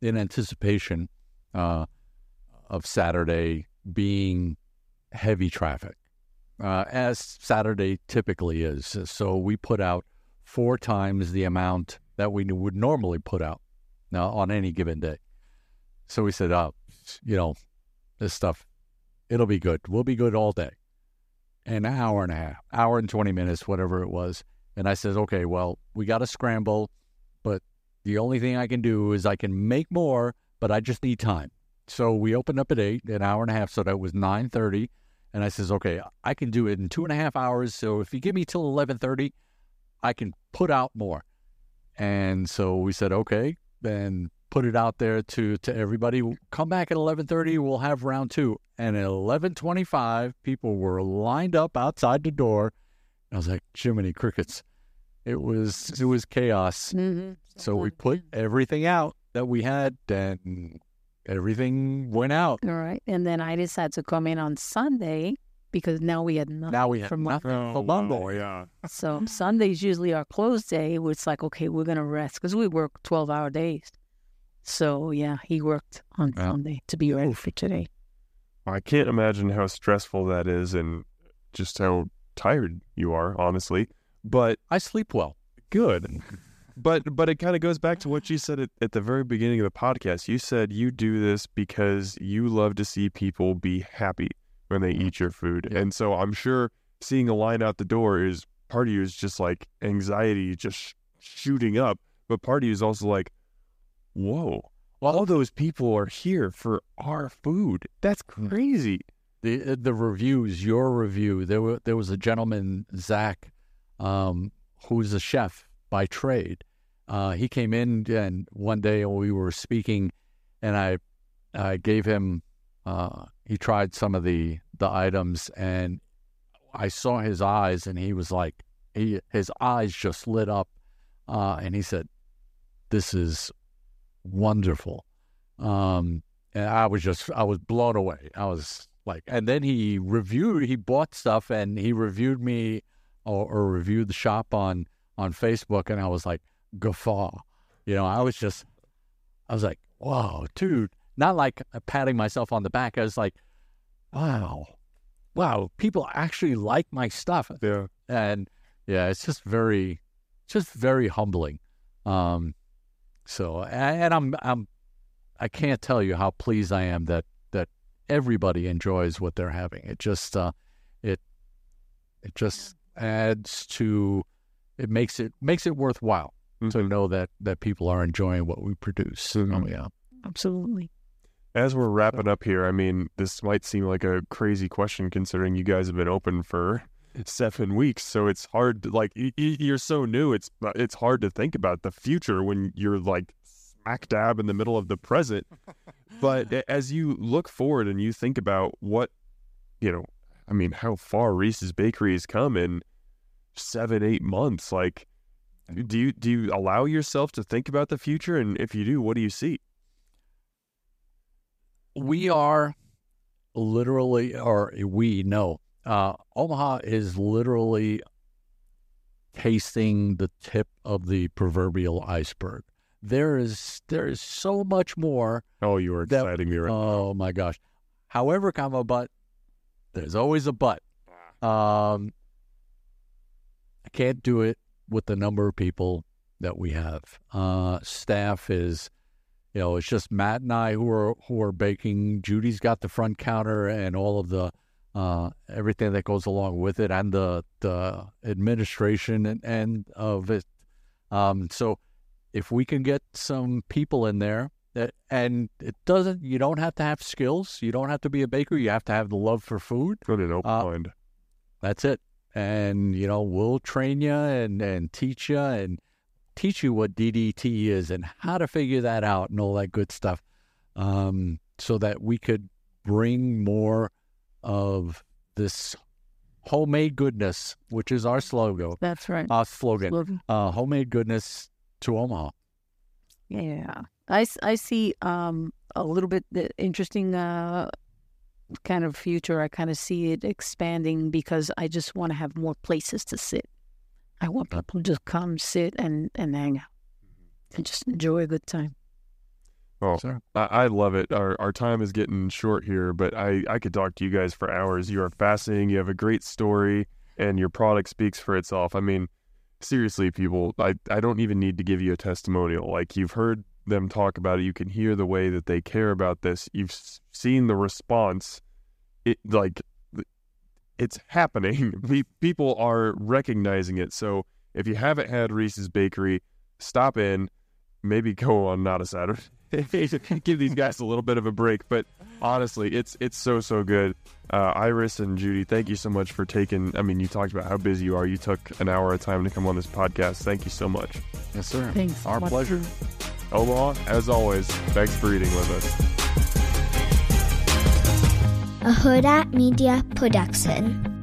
in anticipation uh, of Saturday being heavy traffic, uh, as Saturday typically is. So we put out four times the amount that we would normally put out now on any given day. So we said, oh, you know, this stuff, it'll be good. We'll be good all day. An hour and a half, hour and 20 minutes, whatever it was. And I said, okay, well, we got to scramble, but the only thing I can do is I can make more, but I just need time. So we opened up at eight, an hour and a half, so that was nine thirty. And I says, okay, I can do it in two and a half hours. So if you give me till eleven thirty, I can put out more. And so we said, okay, then put it out there to to everybody. Come back at eleven thirty. We'll have round two. And at eleven twenty five, people were lined up outside the door. I was like, Jiminy crickets. It was it was chaos. Mm-hmm. So we put everything out that we had, and everything went out. All right, and then I decided to come in on Sunday because now we had nothing. Now we have from nothing Oh, for Monday. yeah. So Sunday's usually our close day. Where it's like, okay, we're gonna rest because we work twelve hour days. So yeah, he worked on Yeah. Sunday to be ready for today. I can't imagine how stressful that is and just how tired you are, honestly. But I sleep well. good. But but it kind of goes back to what you said at, at the very beginning of the podcast. You said you do this because you love to see people be happy when they eat your food. Yeah. And so I'm sure seeing a line out the door is part of you is just like anxiety just sh- shooting up, but part of you is also like, whoa, all those people are here for our food. That's hmm. crazy. the uh, the reviews, your review. There were there was a gentleman, Zach, um, who's a chef by trade. uh, he came in and one day we were speaking, and I I gave him uh, he tried some of the the items and I saw his eyes and he was like he his eyes just lit up uh, and he said this is wonderful um, and I was just I was blown away I was like and then he reviewed he bought stuff and he reviewed me or, or reviewed the shop on on Facebook and I was like guffaw you know I was just I was like wow dude not like patting myself on the back. I was like, wow, wow, people actually like my stuff. Yeah. And yeah, it's just very, just very humbling. Um, so, and I'm, I'm, I can't tell you how pleased I am that, that everybody enjoys what they're having. It just, uh, it, it just adds to, it makes it, makes it worthwhile mm-hmm. to know that, that people are enjoying what we produce. Mm-hmm. Oh, yeah. Absolutely. As we're wrapping up here, I mean, this might seem like a crazy question considering you guys have been open for seven weeks. So it's hard to like you're so new. It's it's hard to think about the future when you're like smack dab in the middle of the present. but as you look forward and you think about what you know, I mean, how far Reis' Bakery has come in seven, eight months, like. Do you do you allow yourself to think about the future, and if you do, what do you see? we are literally, or we know, uh, Omaha is literally tasting the tip of the proverbial iceberg. There is there is so much more. Oh, you are exciting me right Oh my gosh. However, comma, but there's always a but. Um, I can't do it with the number of people that we have. Uh, staff is you know, it's just Matt and I who are who are baking. Judy's got the front counter and all of the uh, everything that goes along with it, and the the administration and, and of it. Um, so, if we can get some people in there, that, and it doesn't, you don't have to have skills. You don't have to be a baker. You have to have the love for food. And open uh, mind. That's it. And you know, we'll train you and and teach you and teach you what DDT is and how to figure that out and all that good stuff, um, so that we could bring more of this homemade goodness, which is our slogan. That's right. Our slogan. slogan. Uh, homemade goodness to Omaha. Yeah, I, I see um, a little bit interesting uh, kind of future. I kind of see it expanding because I just want to have more places to sit. I want people to just come, sit, and, and hang out mm-hmm. and just enjoy a good time. Oh, I, I, love it. Our our time is getting short here, but I, I could talk to you guys for hours. You are fascinating. You have a great story, and your product speaks for itself. I mean, seriously, people, I, I don't even need to give you a testimonial. Like, you've heard them talk about it. You can hear the way that they care about this. You've seen the response. It like it's happening. People are recognizing it. So if you haven't had Reis' Bakery, stop in. Maybe go on not a Saturday. Give these guys a little bit of a break. But honestly, it's it's so so good. Uh, Aires and Judy, thank you so much for taking. I mean, you talked about how busy you are. You took an hour of time to come on this podcast. Thank you so much. Yes, sir. Thanks. Our pleasure. Omaha, as always, thanks for eating with us a Hurrdat Media Production.